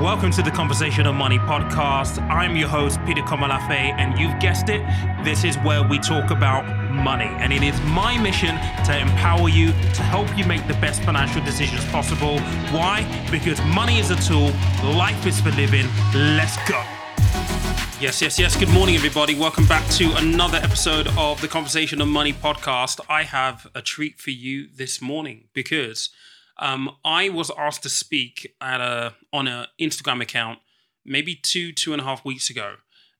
Welcome to the Conversation of Money podcast. I'm your host, Peter Komolafe, and you've guessed it, this is where we talk about money. And it is my mission to empower you, to help you make the best financial decisions possible. Why? Because money is a tool, life is for living. Let's go. Yes, yes, yes. Good morning, everybody. Welcome back to another episode of the Conversation of Money podcast. I have a treat for you this morning because um, I was asked to speak at a on an Instagram account maybe two two and a half weeks ago,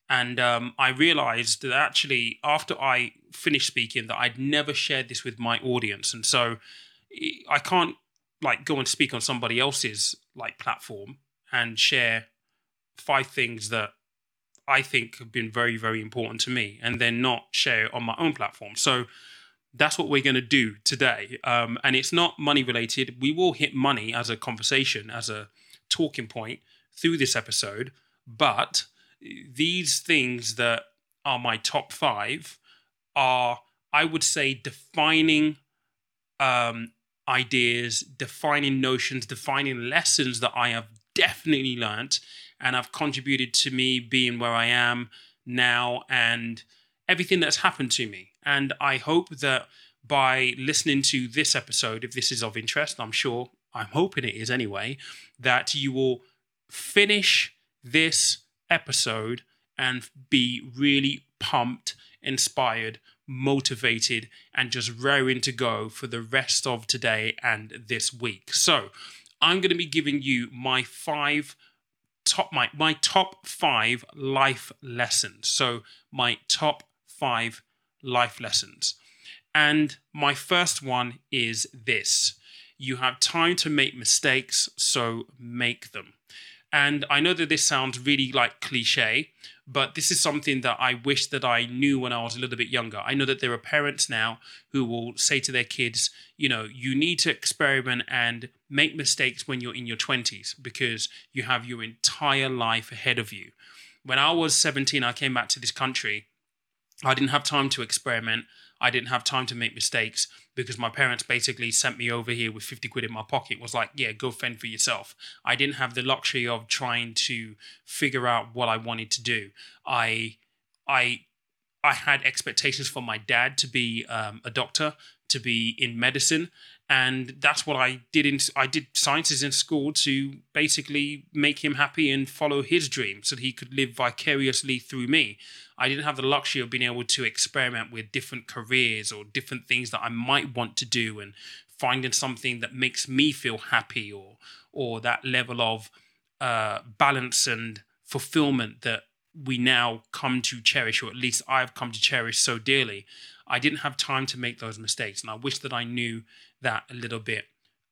and um, I realized that actually after I finished speaking that I'd never shared this with my audience, and so I can't like go and speak on somebody else's like platform and share five things that I think have been very very important to me, and then not share on my own platform. So that's what we're going to do today. Um, and it's not money related. We will hit money as a conversation, as a talking point through this episode. But these things that are my top five are, I would say, defining um, ideas, defining notions, defining lessons that I have definitely learned and have contributed to me being where I am now and everything that's happened to me. And I hope that by listening to this episode, if this is of interest, I'm sure, I'm hoping it is anyway, that you will finish this episode and be really pumped, inspired, motivated, and just raring to go for the rest of today and this week. So, I'm going to be giving you my five top my my top 5 life lessons. So, my top 5 life lessons. And my first one is this you have time to make mistakes, so make them. And I know that this sounds really like cliche, but this is something that I wish that I knew when I was a little bit younger. I know that there are parents now who will say to their kids, you know, you need to experiment and make mistakes when you're in your 20s because you have your entire life ahead of you. When I was 17, I came back to this country I didn't have time to experiment. I didn't have time to make mistakes because my parents basically sent me over here with 50 quid in my pocket. Was like, yeah, go fend for yourself. I didn't have the luxury of trying to figure out what I wanted to do. I, I, I had expectations for my dad to be um, a doctor, to be in medicine, and that's what I did. In I did sciences in school to basically make him happy and follow his dream, so that he could live vicariously through me. I didn't have the luxury of being able to experiment with different careers or different things that I might want to do, and finding something that makes me feel happy or or that level of uh, balance and fulfillment that we now come to cherish, or at least I've come to cherish so dearly. I didn't have time to make those mistakes, and I wish that I knew that a little bit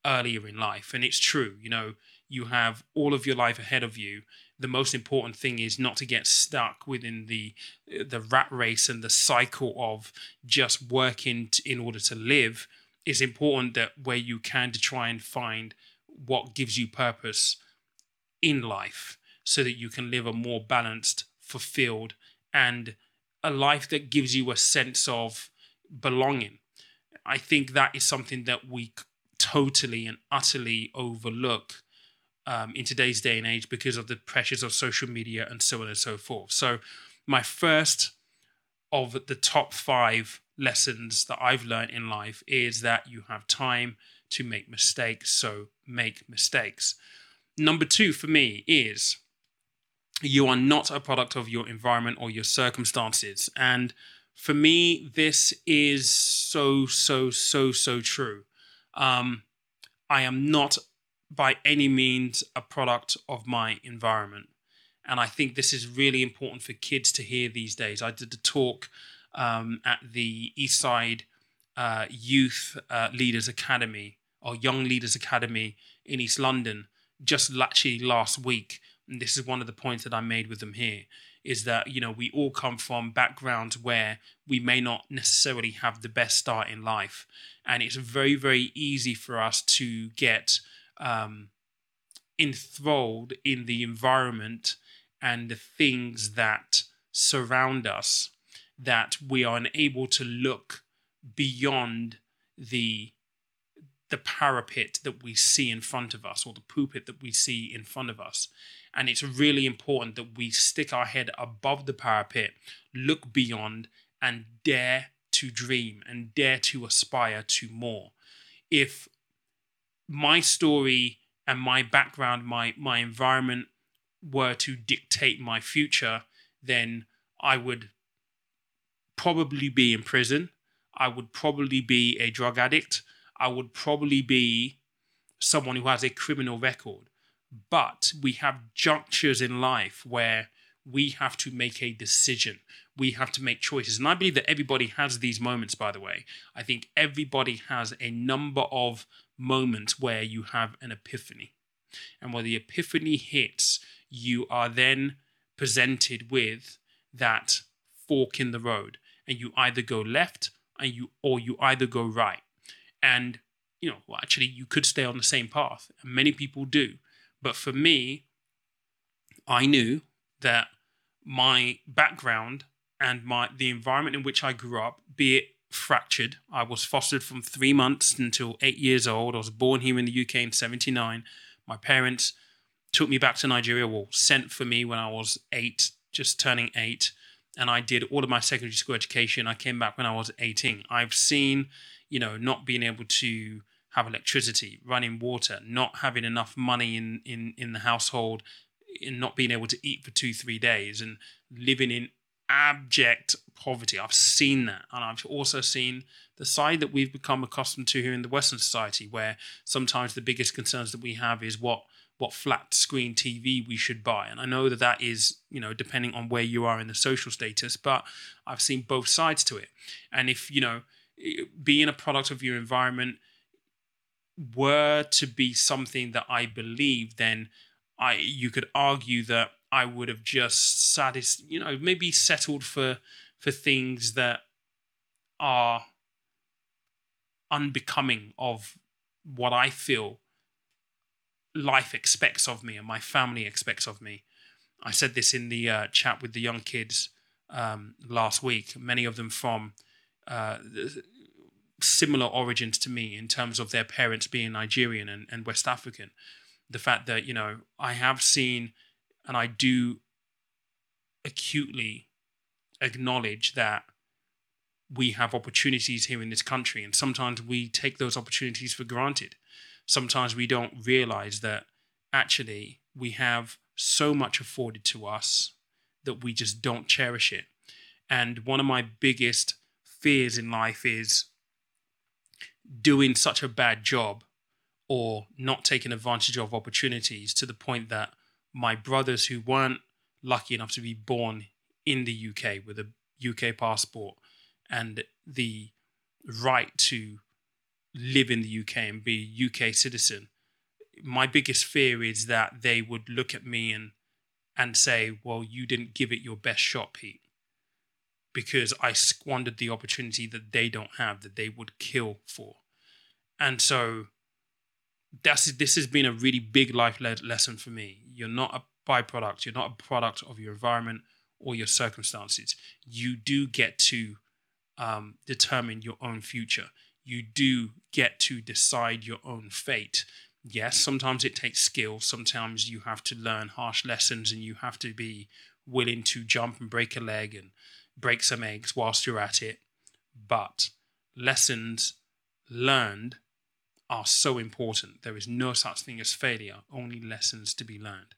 earlier in life. And it's true, you know, you have all of your life ahead of you. The most important thing is not to get stuck within the the rat race and the cycle of just working t- in order to live. It's important that where you can to try and find what gives you purpose in life so that you can live a more balanced, fulfilled, and a life that gives you a sense of belonging. I think that is something that we totally and utterly overlook um, in today's day and age because of the pressures of social media and so on and so forth. So, my first of the top five lessons that I've learned in life is that you have time to make mistakes, so make mistakes. Number two for me is you are not a product of your environment or your circumstances. And for me, this is so, so, so, so true. Um, I am not by any means a product of my environment. And I think this is really important for kids to hear these days. I did a talk um, at the Eastside uh, Youth uh, Leaders Academy or Young Leaders Academy in East London just actually last week and this is one of the points that I made with them here, is that you know we all come from backgrounds where we may not necessarily have the best start in life, and it's very very easy for us to get um, enthralled in the environment and the things that surround us that we are unable to look beyond the the parapet that we see in front of us or the pulpit that we see in front of us. And it's really important that we stick our head above the parapet, look beyond, and dare to dream and dare to aspire to more. If my story and my background, my my environment were to dictate my future, then I would probably be in prison. I would probably be a drug addict. I would probably be someone who has a criminal record. But we have junctures in life where we have to make a decision. We have to make choices. And I believe that everybody has these moments, by the way. I think everybody has a number of moments where you have an epiphany. And when the epiphany hits, you are then presented with that fork in the road. And you either go left and you or you either go right. And you know, well, actually you could stay on the same path. And many people do. But for me, I knew that my background and my the environment in which I grew up, be it fractured. I was fostered from three months until eight years old. I was born here in the UK in 79. My parents took me back to Nigeria, well, sent for me when I was eight, just turning eight. And I did all of my secondary school education. I came back when I was 18. I've seen, you know, not being able to have electricity, running water, not having enough money in, in, in the household, in not being able to eat for two, three days, and living in abject poverty. I've seen that. And I've also seen the side that we've become accustomed to here in the Western society, where sometimes the biggest concerns that we have is what what flat screen TV we should buy. And I know that that is, you know, depending on where you are in the social status, but I've seen both sides to it. And if, you know, being a product of your environment were to be something that I believe, then I you could argue that I would have just satis you know, maybe settled for for things that are unbecoming of what I feel life expects of me and my family expects of me. I said this in the uh, chat with the young kids um, last week, many of them from uh, similar origins to me in terms of their parents being Nigerian and, and West African. The fact that, you know, I have seen and I do acutely acknowledge that we have opportunities here in this country, and sometimes we take those opportunities for granted. Sometimes we don't realize that actually we have so much afforded to us that we just don't cherish it. And one of my biggest fears in life is doing such a bad job or not taking advantage of opportunities to the point that my brothers who weren't lucky enough to be born in the UK with a UK passport and the right to live in the UK and be a UK citizen, my biggest fear is that they would look at me and and say, "Well, you didn't give it your best shot, Pete." Because I squandered the opportunity that they don't have, that they would kill for. And so that's this has been a really big life lesson for me. You're not a byproduct. You're not a product of your environment or your circumstances. You do get to um, determine your own future. You do get to decide your own fate. Yes, sometimes it takes skill. Sometimes you have to learn harsh lessons and you have to be willing to jump and break a leg and break some eggs whilst you're at it. But lessons learned are so important. There is no such thing as failure, only lessons to be learned.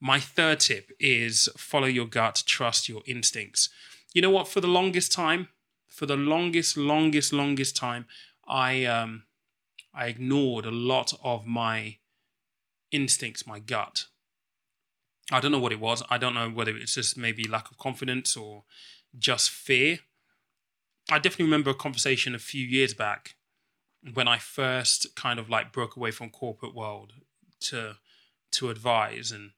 My third tip is follow your gut, trust your instincts. You know what? For the longest time, for the longest, longest, longest time, I um, I ignored a lot of my instincts, my gut. I don't know what it was. I don't know whether it's just maybe lack of confidence or just fear. I definitely remember a conversation a few years back when I first kind of like broke away from corporate world to to advise and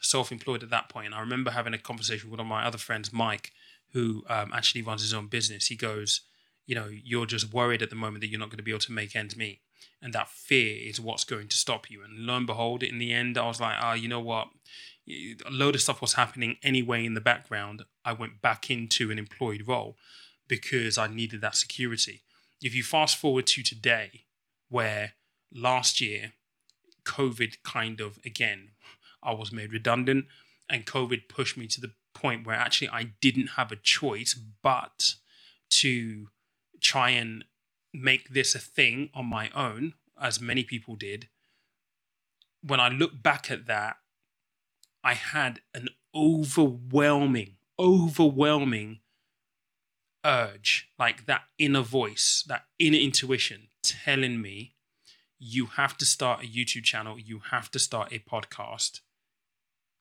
self-employed at that point. And I remember having a conversation with one of my other friends, Mike, who um, actually runs his own business. He goes, you know, you're just worried at the moment that you're not going to be able to make ends meet, and that fear is what's going to stop you. And lo and behold, in the end, I was like, ah, oh, you know what? A load of stuff was happening anyway in the background. I went back into an employed role because I needed that security if you fast forward to today, where last year, COVID kind of again, I was made redundant, and COVID pushed me to the point where actually I didn't have a choice but to try and make this a thing on my own, as many people did. When I look back at that, I had an overwhelming, overwhelming urge, like that inner voice, that inner intuition telling me, you have to start a YouTube channel, you have to start a podcast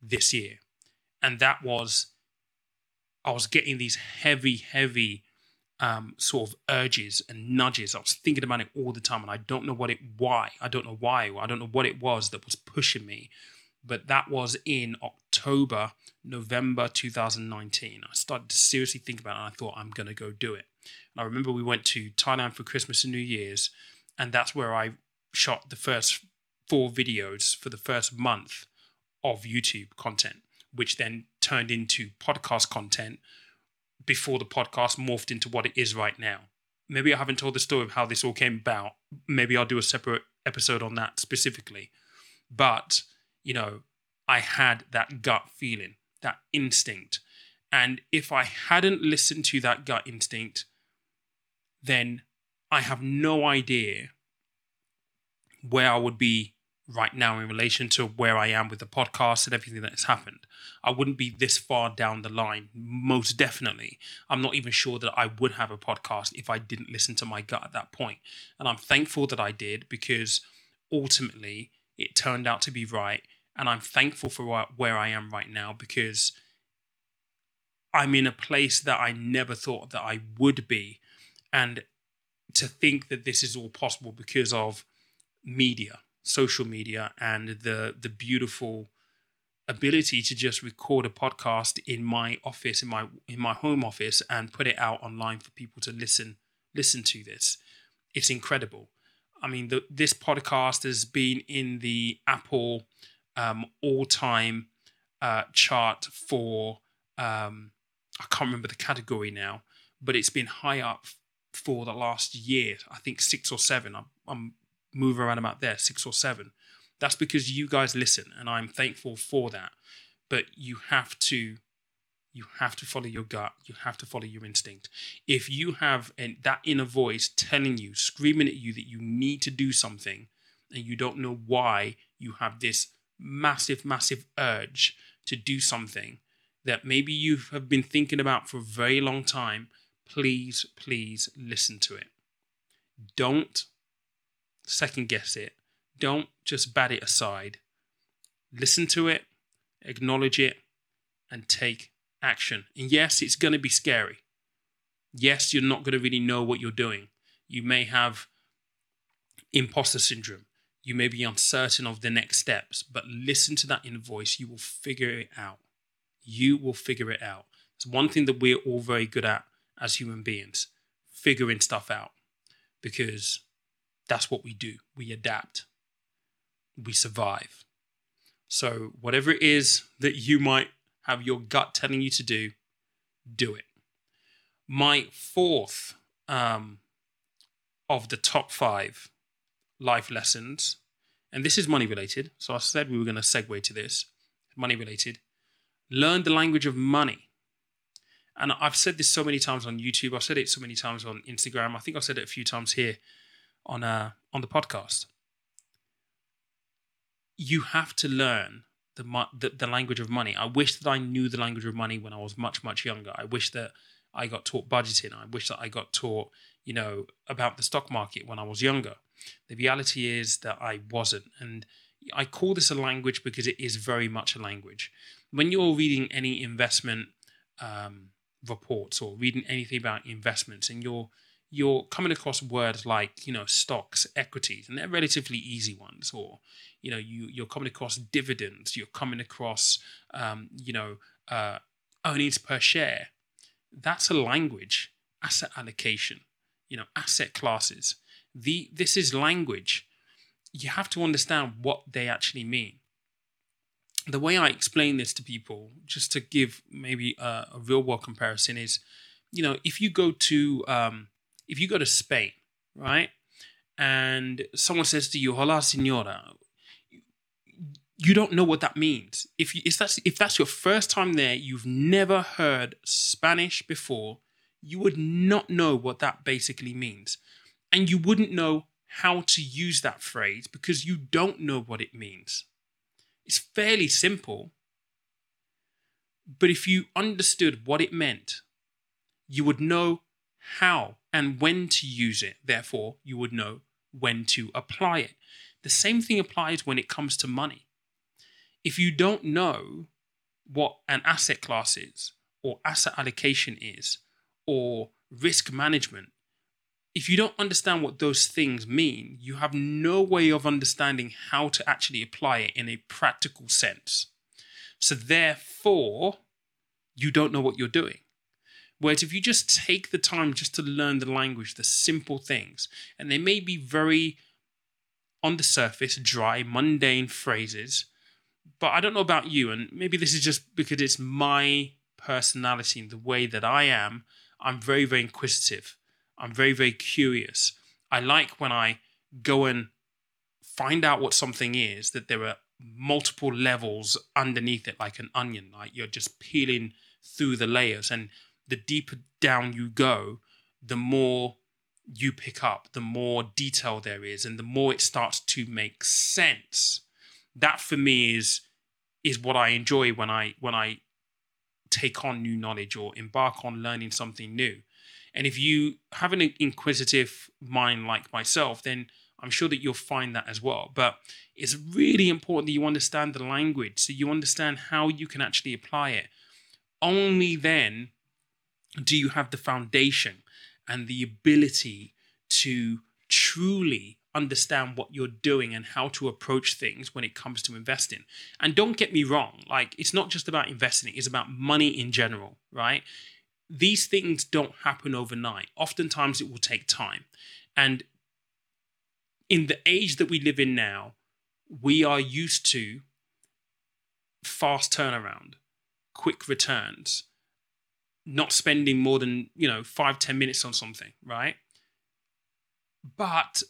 this year. And that was, I was getting these heavy, heavy um, sort of urges and nudges. I was thinking about it all the time, and I don't know what it, why. I don't know why. I don't know what it was that was pushing me. But that was in October, November 2019. I started to seriously think about it, and I thought I'm going to go do it. And I remember we went to Thailand for Christmas and New Year's, and that's where I shot the first four videos for the first month of YouTube content, which then turned into podcast content before the podcast morphed into what it is right now. Maybe I haven't told the story of how this all came about. Maybe I'll do a separate episode on that specifically. But, you know, I had that gut feeling, that instinct. And if I hadn't listened to that gut instinct, then I have no idea where I would be right now in relation to where I am with the podcast and everything that has happened. I wouldn't be this far down the line, most definitely. I'm not even sure that I would have a podcast if I didn't listen to my gut at that point. And I'm thankful that I did because ultimately it turned out to be right. And I'm thankful for where I am right now because I'm in a place that I never thought that I would be. And to think that this is all possible because of media social media and the the beautiful ability to just record a podcast in my office in my in my home office and put it out online for people to listen listen to this it's incredible i mean the, this podcast has been in the apple um, all-time uh, chart for um, i can't remember the category now but it's been high up for the last year i think six or seven i'm, I'm move around about there, six or seven. That's because you guys listen, and I'm thankful for that. But you have to, you have to follow your gut. You have to follow your instinct. If you have an, that inner voice telling you, screaming at you that you need to do something, and you don't know why you have this massive, massive urge to do something that maybe you have been thinking about for a very long time, please, please listen to it. Don't second guess it. Don't just bat it aside. Listen to it, acknowledge it, and take action. And yes, it's going to be scary. Yes, you're not going to really know what you're doing. You may have imposter syndrome. You may be uncertain of the next steps, but listen to that inner voice. You will figure it out. You will figure it out. It's one thing that we're all very good at as human beings figuring stuff out because that's what we do. We adapt, we survive. So, whatever it is that you might have your gut telling you to do, do it. My fourth um, of the top five life lessons, and this is money related. So, I said we were going to segue to this money related. Learn the language of money. And I've said this so many times on YouTube. I've said it so many times on Instagram. I think I've said it a few times here on uh, on the podcast. You have to learn the, the the language of money. I wish that I knew the language of money when I was much much younger. I wish that I got taught budgeting. I wish that I got taught, you know, about the stock market when I was younger. The reality is that I wasn't, and I call this a language because it is very much a language. When you're reading any investment um, reports or reading anything about investments, and you're you're coming across words like you know stocks equities and they're relatively easy ones or you know you you're coming across dividends you're coming across um, you know uh, earnings per share. That's a language asset allocation you know asset classes the this is language. You have to understand what they actually mean. The way i explain this to people just to give maybe a, a real world comparison is you know if you go to um, if you go to Spain, right, and someone says to you, "Hola, señora," you don't know what that means. If you, if that's if that's your first time there, you've never heard Spanish before, you would not know what that basically means, and you wouldn't know how to use that phrase because you don't know what it means. It's fairly simple, but if you understood what it meant, you would know how and when to use it. Therefore, you would know when to apply it. The same thing applies when it comes to money. If you don't know what an asset class is, or asset allocation is, or risk management, if you don't understand what those things mean, you have no way of understanding how to actually apply it in a practical sense. So, therefore, you don't know what you're doing. Whereas if you just take the time just to learn the language, the simple things, and they may be very on the surface, dry, mundane phrases, but I don't know about you, and maybe this is just because it's my personality and the way that I am. I'm very, very inquisitive. I'm very, very curious. I like when I go and find out what something is, that there are multiple levels underneath it, like an onion, like you're just peeling through the layers. And the deeper down you go, the more you pick up, the more detail there is, and the more it starts to make sense. That for me is is what I enjoy when I when I take on new knowledge or embark on learning something new. And if you have an inquisitive mind like myself, then I'm sure that you'll find that as well. But it's really important that you understand the language so you understand how you can actually apply it. Only then do you have the foundation and the ability to truly understand what you're doing and how to approach things when it comes to investing. And don't get me wrong, like it's not just about investing, it's about money in general, right? These things don't happen overnight. Oftentimes it will take time. And in the age that we live in now, we are used to fast turnaround, quick returns, not spending more than you know five ten minutes on something right but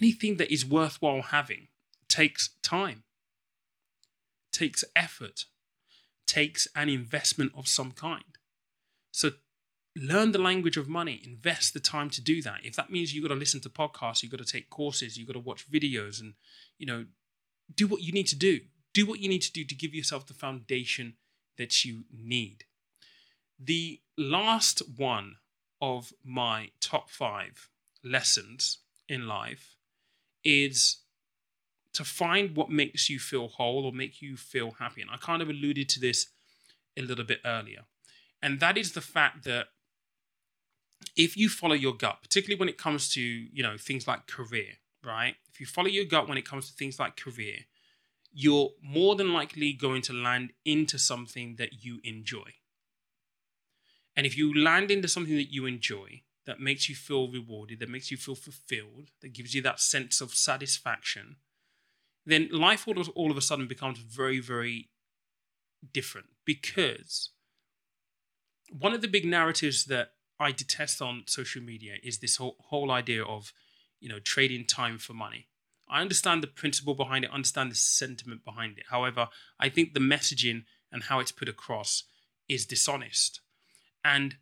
anything that is worthwhile having takes time takes effort takes an investment of some kind so learn the language of money invest the time to do that if that means you've got to listen to podcasts you've got to take courses you've got to watch videos and you know do what you need to do do what you need to do to give yourself the foundation that you need the last one of my top five lessons in life is to find what makes you feel whole or make you feel happy. And I kind of alluded to this a little bit earlier. And that is the fact that if you follow your gut, particularly when it comes to, you know, things like career, right? If you follow your gut when it comes to things like career, you're more than likely going to land into something that you enjoy. And if you land into something that you enjoy, that makes you feel rewarded, that makes you feel fulfilled, that gives you that sense of satisfaction, then life all of, a sudden becomes very, very different. Because one of the big narratives that I detest on social media is this whole, whole idea of, you know, trading time for money. I understand the principle behind it, understand the sentiment behind it. However, I think the messaging and how it's put across is dishonest. And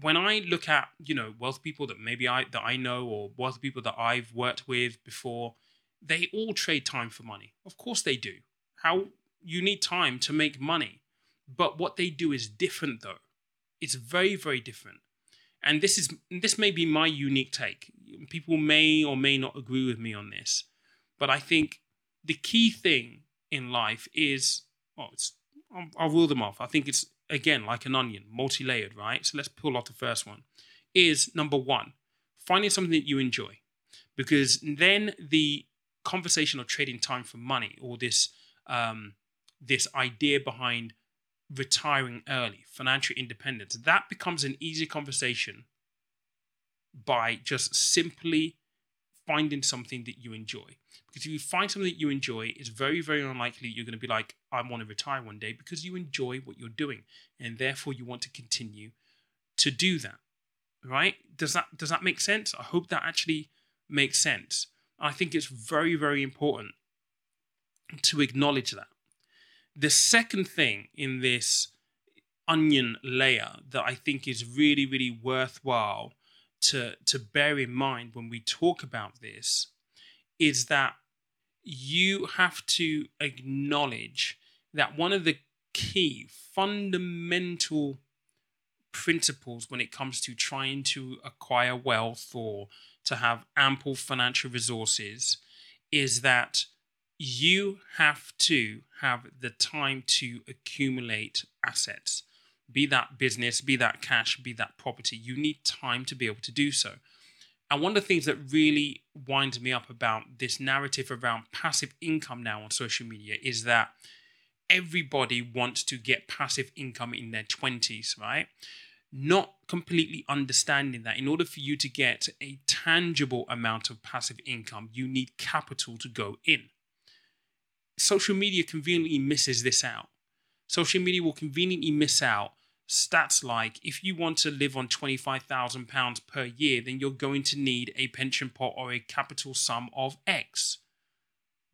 when I look at, you know, wealthy people that maybe I that I know or wealth people that I've worked with before, they all trade time for money. Of course they do. How you need time to make money. But what they do is different though. It's very, very different. And this is this may be my unique take. People may or may not agree with me on this. But I think the key thing in life is well, it's I'll, I'll rule them off. I think it's again, like an onion, multi layered, right? So let's pull off the first one. Is number one, finding something that you enjoy. Because then the conversation of trading time for money or this um, this idea behind retiring early, financial independence, that becomes an easy conversation by just simply finding something that you enjoy. Because if you find something that you enjoy, it's very, very unlikely you're going to be like, I want to retire one day because you enjoy what you're doing. And therefore you want to continue to do that. Right? Does that does that make sense? I hope that actually makes sense. I think it's very, very important to acknowledge that. The second thing in this onion layer that I think is really, really worthwhile to, to bear in mind when we talk about this is that you have to acknowledge that one of the key fundamental principles when it comes to trying to acquire wealth or to have ample financial resources is that you have to have the time to accumulate assets be that business be that cash be that property you need time to be able to do so and one of the things that really winds me up about this narrative around passive income now on social media is that everybody wants to get passive income in their 20s, right? Not completely understanding that in order for you to get a tangible amount of passive income, you need capital to go in. Social media conveniently misses this out. Social media will conveniently miss out stats like if you want to live on £25,000 per year, then you're going to need a pension pot or a capital sum of X.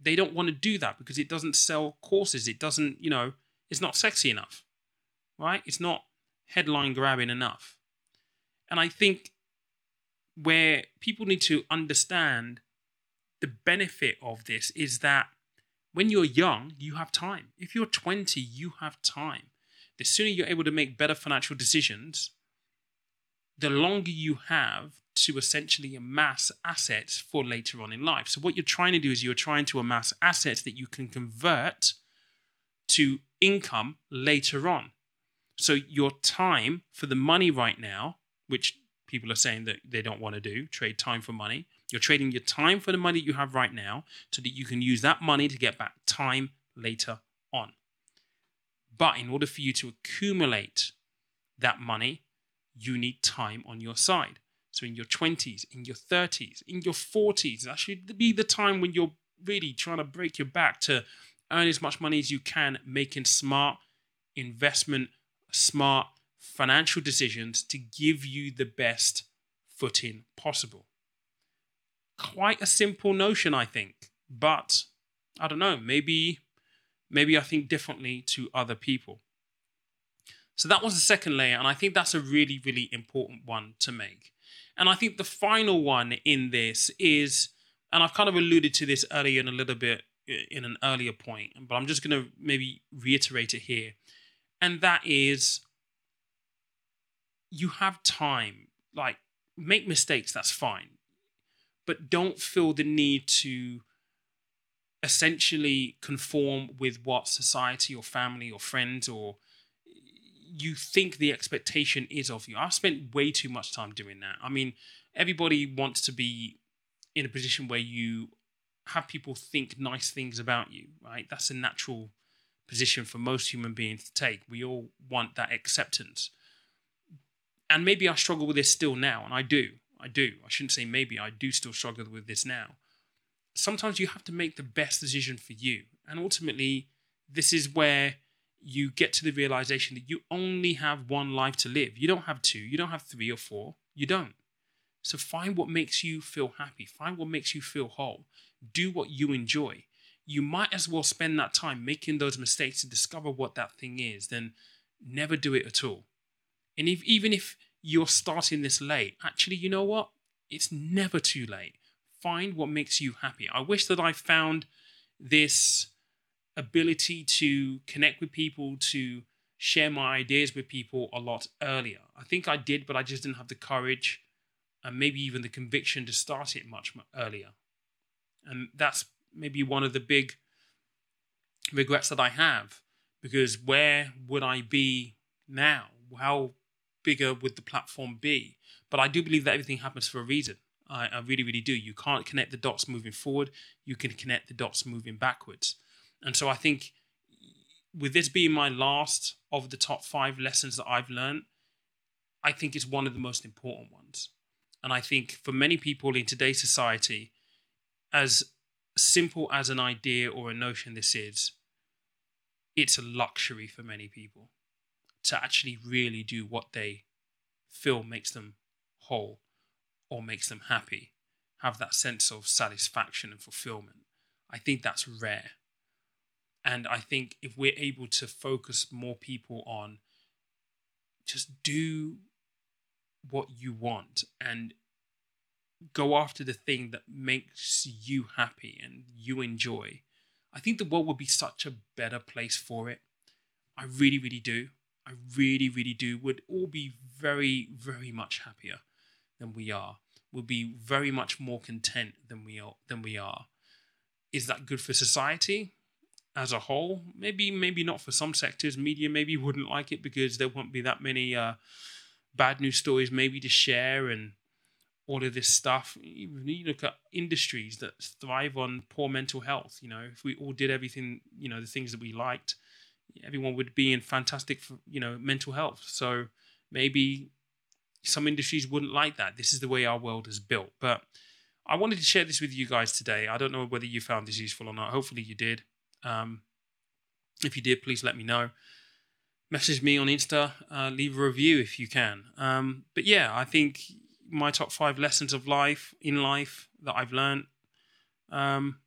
They don't want to do that because it doesn't sell courses. It doesn't, you know, it's not sexy enough, right? It's not headline grabbing enough. And I think where people need to understand the benefit of this is that when you're young, you have time. If you're 20, you have time the sooner you're able to make better financial decisions, the longer you have to essentially amass assets for later on in life. So, what you're trying to do is you're trying to amass assets that you can convert to income later on. So, your time for the money right now, which people are saying that they don't want to do, trade time for money, you're trading your time for the money you have right now so that you can use that money to get back time later on. But in order for you to accumulate that money, you need time on your side. So in your 20s, in your 30s, in your 40s, that should be the time when you're really trying to break your back to earn as much money as you can, making smart investment, smart financial decisions to give you the best footing possible. Quite a simple notion, I think, but I don't know, maybe maybe I think differently to other people. So that was the second layer, and I think that's a really, really important one to make. And I think the final one in this is, and I've kind of alluded to this earlier in a little bit in an earlier point, but I'm just going to maybe reiterate it here. And that is, you have time. Like, make mistakes, that's fine. But don't feel the need to essentially conform with what society or family or friends or you think the expectation is of you. I've spent way too much time doing that. I mean, everybody wants to be in a position where you have people think nice things about you, right? That's a natural position for most human beings to take. We all want that acceptance. And maybe I struggle with this still now, and I do. I do. I shouldn't say maybe, I do still struggle with this now sometimes you have to make the best decision for you. And ultimately, this is where you get to the realization that you only have one life to live. You don't have two, you don't have three or four, you don't. So find what makes you feel happy, find what makes you feel whole, do what you enjoy. You might as well spend that time making those mistakes to discover what that thing is than never do it at all. And if even if you're starting this late, actually, you know what? It's never too late find what makes you happy. I wish that I found this ability to connect with people, to share my ideas with people a lot earlier. I think I did, but I just didn't have the courage and maybe even the conviction to start it much earlier. And that's maybe one of the big regrets that I have because where would I be now? How bigger would the platform be? But I do believe that everything happens for a reason. I, I really, really do. You can't connect the dots moving forward, you can connect the dots moving backwards. And so I think with this being my last of the top five lessons that I've learned, I think it's one of the most important ones. And I think for many people in today's society, as simple as an idea or a notion this is, it's a luxury for many people to actually really do what they feel makes them whole or makes them happy. have that sense of satisfaction and fulfillment. I think that's rare. And I think if we're able to focus more people on just do what you want and go after the thing that makes you happy and you enjoy, I think the world would be such a better place for it. I really, really do. I really, really do. Would all be very, very much happier than we are. Would be very much more content than we are. Than we are. Is that good for society as a whole? Maybe, maybe not for some sectors. Media maybe wouldn't like it because there won't be that many uh, bad news stories maybe to share and all of this stuff. You look at industries that thrive on poor mental health. You know, if we all did everything, you know, the things that we liked, everyone would be in fantastic, you know, mental health. So maybe some industries wouldn't like that. This is the way our world is built. But I wanted to share this with you guys today. I don't know whether you found this useful or not. Hopefully you did. Um, if you did, please let me know. Message me on Insta, uh, leave a review if you can. Um, but yeah, I think my top five lessons of life in life that I've learned. Um,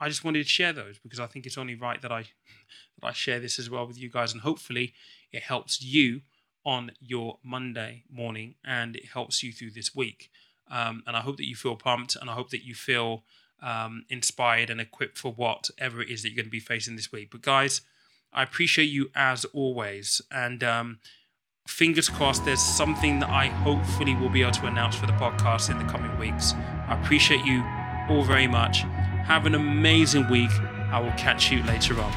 I just wanted to share those because I think it's only right that I that I share this as well with you guys, and hopefully it helps you on your Monday morning and it helps you through this week. Um, and I hope that you feel pumped, and I hope that you feel um, inspired and equipped for whatever it is that you're going to be facing this week. But guys, I appreciate you as always, and um, fingers crossed there's something that I hopefully will be able to announce for the podcast in the coming weeks. I appreciate you all very much. Have an amazing week. I will catch you later on.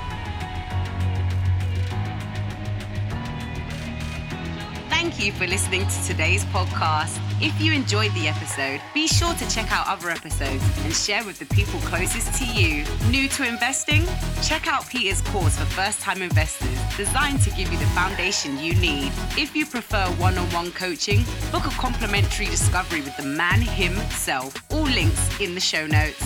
Thank you for listening to today's podcast. If you enjoyed the episode, be sure to check out other episodes and share with the people closest to you. New to investing? Check out Peter's course for first time investors, designed to give you the foundation you need. If you prefer one on one coaching, book a complimentary discovery with the man himself. All links in the show notes.